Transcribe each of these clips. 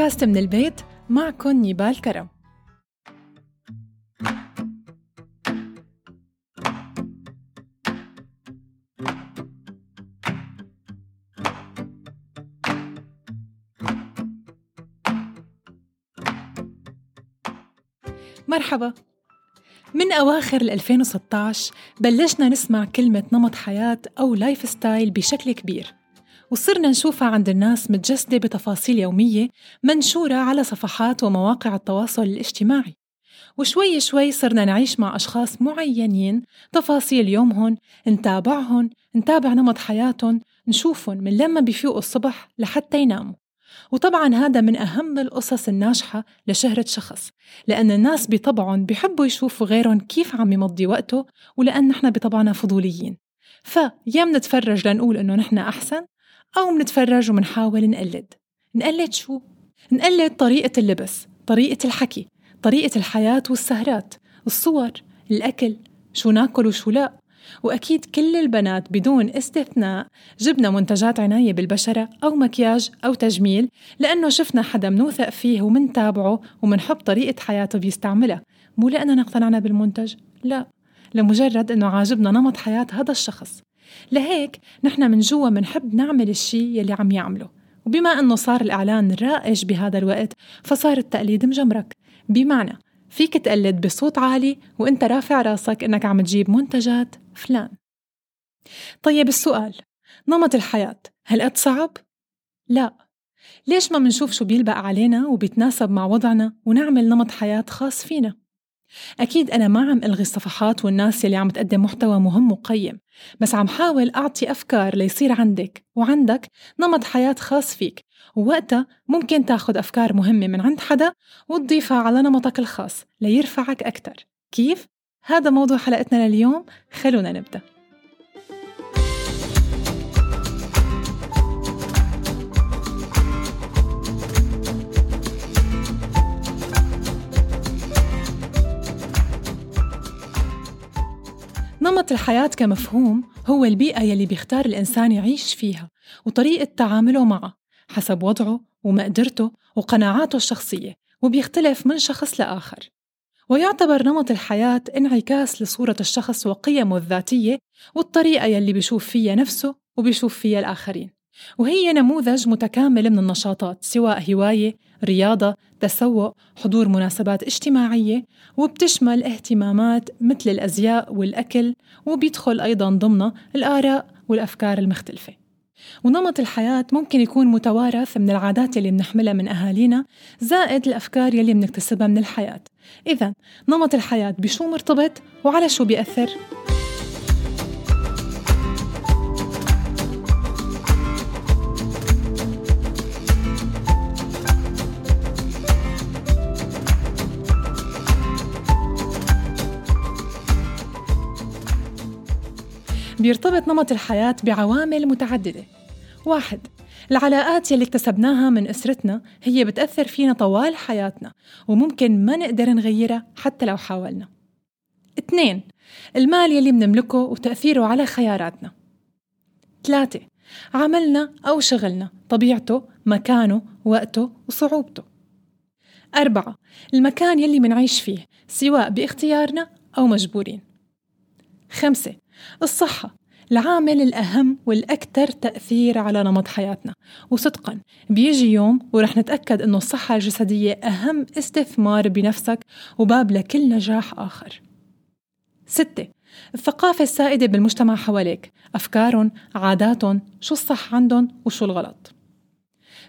بودكاست من البيت معكم نيبال كرم مرحبا. من أواخر 2016 بلشنا نسمع كلمة نمط حياة أو lifestyle بشكل كبير. وصرنا نشوفها عند الناس متجسدة بتفاصيل يومية منشورة على صفحات ومواقع التواصل الاجتماعي. وشوي شوي صرنا نعيش مع أشخاص معينين تفاصيل يومهم نتابعهم نتابع نمط حياتهم نشوفهم من لما بيفيقوا الصبح لحتى يناموا. وطبعا هذا من أهم القصص الناجحة لشهرة شخص لأن الناس بطبعهم بيحبوا يشوفوا غيرهم كيف عم يمضي وقته ولأن نحن بطبعنا فضوليين. فيا منتفرج لنقول إنه نحن أحسن أو منتفرج ومنحاول نقلد. نقلد شو؟ نقلد طريقة اللبس طريقة الحكي طريقة الحياة والسهرات الصور الأكل شو ناكل وشو لا. وأكيد كل البنات بدون استثناء جبنا منتجات عناية بالبشرة أو مكياج أو تجميل لأنه شفنا حدا منوثق فيه ومنتابعه ومنحب طريقة حياته بيستعملها. مو لأننا اقتنعنا بالمنتج لا. لمجرد أنه عاجبنا نمط حياة هذا الشخص. لهيك نحن من جوا منحب نعمل الشيء يلي عم يعمله وبما أنه صار الإعلان رائج بهذا الوقت فصار التقليد مجمرك بمعنى فيك تقلد بصوت عالي وإنت رافع راسك إنك عم تجيب منتجات فلان طيب السؤال نمط الحياة هل قد صعب؟ لا ليش ما منشوف شو بيلبق علينا وبيتناسب مع وضعنا ونعمل نمط حياة خاص فينا؟ أكيد أنا ما عم ألغي الصفحات والناس يلي عم تقدم محتوى مهم وقيم بس عم حاول أعطي أفكار ليصير عندك وعندك نمط حياة خاص فيك ووقتها ممكن تاخد أفكار مهمة من عند حدا وتضيفها على نمطك الخاص ليرفعك أكتر كيف؟ هذا موضوع حلقتنا لليوم خلونا نبدأ نمط الحياة كمفهوم هو البيئة يلي بيختار الإنسان يعيش فيها وطريقة تعامله معها حسب وضعه ومقدرته وقناعاته الشخصية وبيختلف من شخص لآخر. ويعتبر نمط الحياة انعكاس لصورة الشخص وقيمه الذاتية والطريقة يلي بيشوف فيها نفسه وبيشوف فيها الآخرين. وهي نموذج متكامل من النشاطات سواء هواية، رياضة، تسوق، حضور مناسبات اجتماعية وبتشمل اهتمامات مثل الأزياء والأكل وبيدخل أيضا ضمنها الآراء والأفكار المختلفة ونمط الحياة ممكن يكون متوارث من العادات اللي بنحملها من أهالينا زائد الأفكار يلي بنكتسبها من الحياة إذا نمط الحياة بشو مرتبط وعلى شو بيأثر؟ بيرتبط نمط الحياة بعوامل متعددة. واحد العلاقات يلي اكتسبناها من أسرتنا هي بتأثر فينا طوال حياتنا وممكن ما نقدر نغيرها حتى لو حاولنا. اثنين المال يلي بنملكه وتأثيره على خياراتنا. ثلاثة عملنا أو شغلنا طبيعته مكانه وقته وصعوبته. أربعة المكان يلي منعيش فيه سواء باختيارنا أو مجبورين. خمسة الصحة العامل الأهم والأكثر تأثير على نمط حياتنا. وصدقا بيجي يوم ورح نتأكد أنه الصحة الجسدية أهم استثمار بنفسك وباب لكل نجاح آخر. ستة الثقافة السائدة بالمجتمع حواليك. أفكارهم، عاداتهم، شو الصح عندهم وشو الغلط.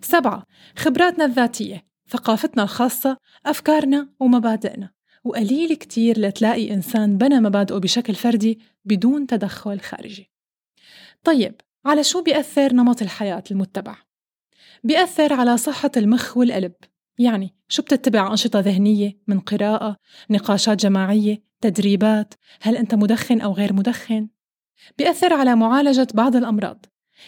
سبعة خبراتنا الذاتية. ثقافتنا الخاصة أفكارنا ومبادئنا. وقليل كتير لتلاقي إنسان بنى مبادئه بشكل فردي بدون تدخل خارجي طيب على شو بيأثر نمط الحياة المتبع؟ بيأثر على صحة المخ والقلب يعني شو بتتبع أنشطة ذهنية من قراءة، نقاشات جماعية، تدريبات، هل أنت مدخن أو غير مدخن؟ بيأثر على معالجة بعض الأمراض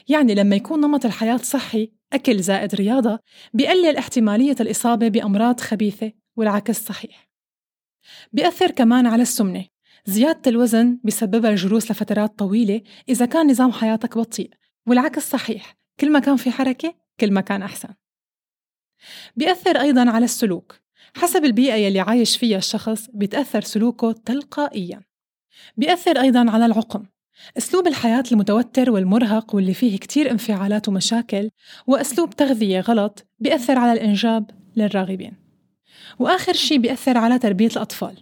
يعني لما يكون نمط الحياة صحي أكل زائد رياضة بيقلل احتمالية الإصابة بأمراض خبيثة والعكس صحيح بيأثر كمان على السمنة. زيادة الوزن بسببها الجلوس لفترات طويلة إذا كان نظام حياتك بطيء والعكس صحيح كل ما كان في حركة كل ما كان أحسن. بيأثر أيضا على السلوك. حسب البيئة يلي عايش فيها الشخص بيتأثر سلوكه تلقائيا. بيأثر أيضا على العقم. أسلوب الحياة المتوتر والمرهق واللي فيه كتير انفعالات ومشاكل وأسلوب تغذية غلط بيأثر على الإنجاب للراغبين. وآخر شي بيأثر على تربية الأطفال.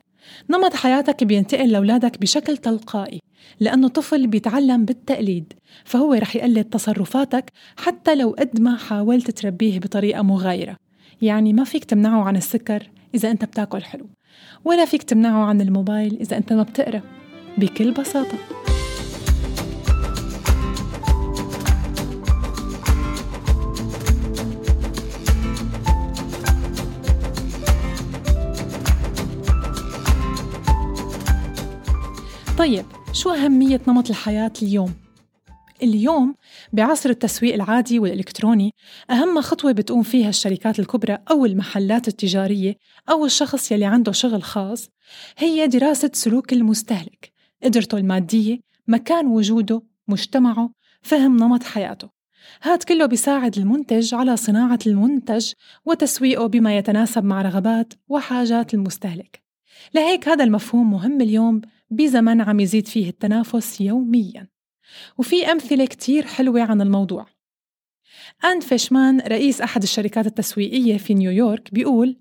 نمط حياتك بينتقل لأولادك بشكل تلقائي لأنه طفل بيتعلم بالتقليد فهو رح يقلد تصرفاتك حتى لو قد ما حاولت تربيه بطريقة مغايرة. يعني ما فيك تمنعه عن السكر إذا أنت بتاكل حلو ولا فيك تمنعه عن الموبايل إذا أنت ما بتقرأ بكل بساطة. طيب شو أهمية نمط الحياة اليوم؟ اليوم بعصر التسويق العادي والإلكتروني أهم خطوة بتقوم فيها الشركات الكبرى أو المحلات التجارية أو الشخص يلي عنده شغل خاص هي دراسة سلوك المستهلك قدرته المادية مكان وجوده مجتمعه فهم نمط حياته هاد كله بيساعد المنتج على صناعة المنتج وتسويقه بما يتناسب مع رغبات وحاجات المستهلك لهيك هذا المفهوم مهم اليوم بزمن عم يزيد فيه التنافس يومياً. وفي أمثلة كتير حلوة عن الموضوع. آن فيشمان رئيس أحد الشركات التسويقية في نيويورك بيقول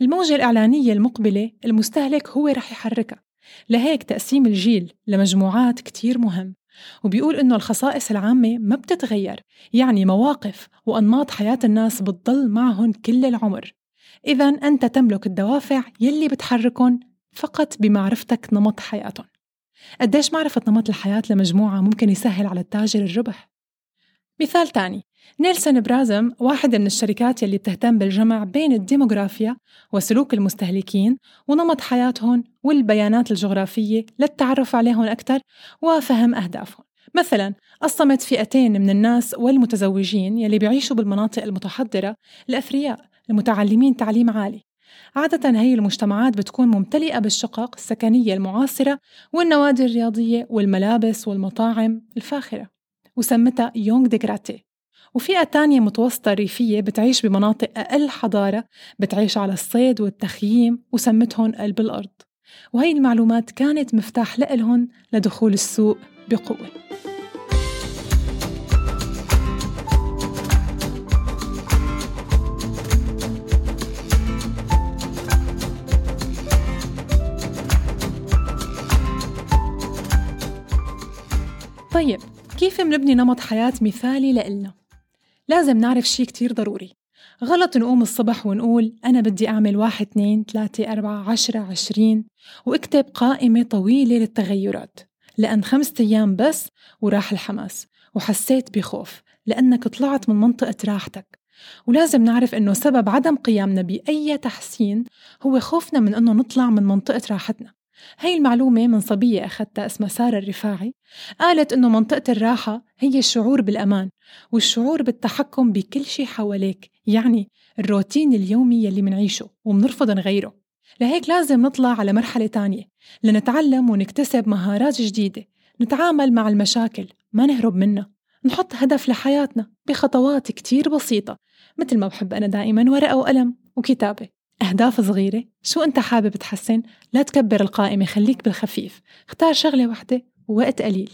الموجة الإعلانية المقبلة المستهلك هو رح يحركها. لهيك تقسيم الجيل لمجموعات كتير مهم. وبيقول إنه الخصائص العامة ما بتتغير يعني مواقف وأنماط حياة الناس بتضل معهم كل العمر. إذا أنت تملك الدوافع يلي بتحركهم فقط بمعرفتك نمط حياتهم. قديش معرفة نمط الحياة لمجموعة ممكن يسهل على التاجر الربح؟ مثال تاني نيلسون برازم واحدة من الشركات يلي بتهتم بالجمع بين الديموغرافيا وسلوك المستهلكين ونمط حياتهم والبيانات الجغرافية للتعرف عليهم أكثر وفهم أهدافهم. مثلا قسمت فئتين من الناس والمتزوجين يلي بيعيشوا بالمناطق المتحضرة الأثرياء المتعلمين تعليم عالي. عادة هي المجتمعات بتكون ممتلئة بالشقق السكنية المعاصرة والنوادي الرياضية والملابس والمطاعم الفاخرة وسمتها يونغ ديغراتي وفئة تانية متوسطة ريفية بتعيش بمناطق أقل حضارة بتعيش على الصيد والتخييم وسمتهم قلب الأرض. وهي المعلومات كانت مفتاح لإلهم لدخول السوق بقوة. طيب كيف منبني نمط حياة مثالي لإلنا؟ لازم نعرف شي كتير ضروري. غلط نقوم الصبح ونقول أنا بدي أعمل واحد اثنين ثلاثة أربعة عشرة عشرين واكتب قائمة طويلة للتغيرات. لأن خمسة أيام بس وراح الحماس. وحسيت بخوف لأنك طلعت من منطقة راحتك. ولازم نعرف إنه سبب عدم قيامنا بأي تحسين هو خوفنا من إنه نطلع من منطقة راحتنا. هاي المعلومة من صبية أخذتها اسمها سارة الرفاعي. قالت إنه منطقة الراحة هي الشعور بالأمان والشعور بالتحكم بكل شيء حواليك يعني الروتين اليومي يلي منعيشه ومنرفض نغيره لهيك لازم نطلع على مرحلة تانية لنتعلم ونكتسب مهارات جديدة نتعامل مع المشاكل ما نهرب منها. نحط هدف لحياتنا بخطوات كتير بسيطة مثل ما بحب أنا دائما ورقة وقلم وكتابة. أهداف صغيرة. شو أنت حابب تحسن؟ لا تكبر القائمة خليك بالخفيف. اختار شغلة واحدة ووقت قليل.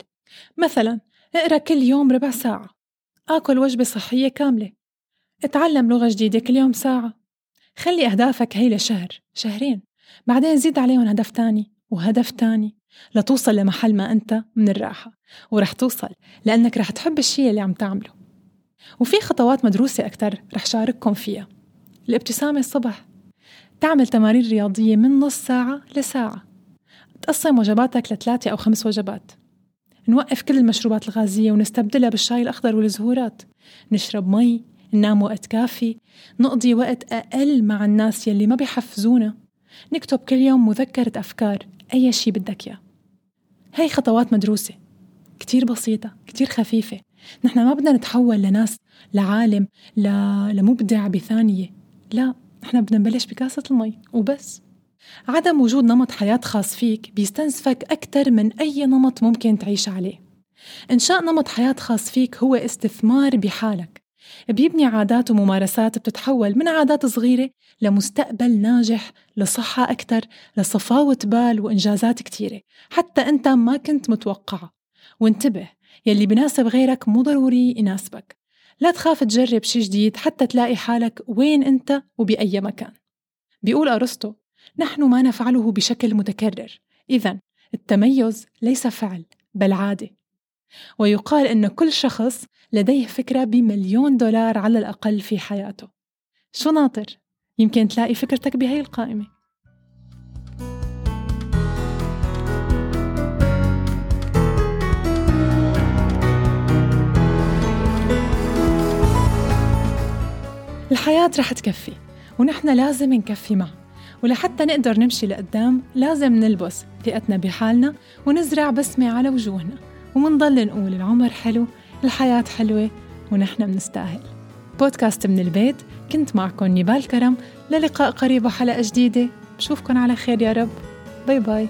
مثلا اقرأ كل يوم ربع ساعة. آكل وجبة صحية كاملة. اتعلم لغة جديدة كل يوم ساعة. خلي أهدافك هي لشهر شهرين. بعدين زيد عليهم هدف تاني وهدف تاني لتوصل لمحل ما أنت من الراحة. ورح توصل لأنك رح تحب الشيء اللي عم تعمله. وفي خطوات مدروسة أكتر رح شارككم فيها. الابتسامة الصبح. تعمل تمارين رياضية من نص ساعة لساعة. تقسم وجباتك لثلاثة أو خمس وجبات. نوقف كل المشروبات الغازية ونستبدلها بالشاي الأخضر والزهورات. نشرب مي ننام وقت كافي نقضي وقت أقل مع الناس يلي ما بيحفزونا. نكتب كل يوم مذكرة أفكار أي شي بدك إياه. هاي خطوات مدروسة. كتير بسيطة كتير خفيفة. نحن ما بدنا نتحول لناس لعالم لمبدع بثانية. لا. نحن بدنا نبلش بكاسة المي وبس. عدم وجود نمط حياة خاص فيك بيستنزفك أكثر من أي نمط ممكن تعيش عليه. إنشاء نمط حياة خاص فيك هو استثمار بحالك. بيبني عادات وممارسات بتتحول من عادات صغيرة لمستقبل ناجح لصحة أكثر لصفاوة بال وإنجازات كتيرة حتى أنت ما كنت متوقعة. وانتبه يلي بناسب غيرك مو ضروري يناسبك. لا تخاف تجرب شي جديد حتى تلاقي حالك وين أنت وبأي مكان. بيقول أرسطو نحن ما نفعله بشكل متكرر. إذا التميز ليس فعل بل عادة. ويقال أن كل شخص لديه فكرة بمليون دولار على الأقل في حياته. شو ناطر؟ يمكن تلاقي فكرتك بهي القائمة. الحياة رح تكفي ونحن لازم نكفي معها ولحتى نقدر نمشي لقدام لازم نلبس ثقتنا بحالنا ونزرع بسمة على وجوهنا ومنضل نقول العمر حلو الحياة حلوة ونحن منستاهل بودكاست من البيت كنت معكم نيبال كرم. للقاء قريب وحلقة جديدة. بشوفكن على خير يا رب. bye bye.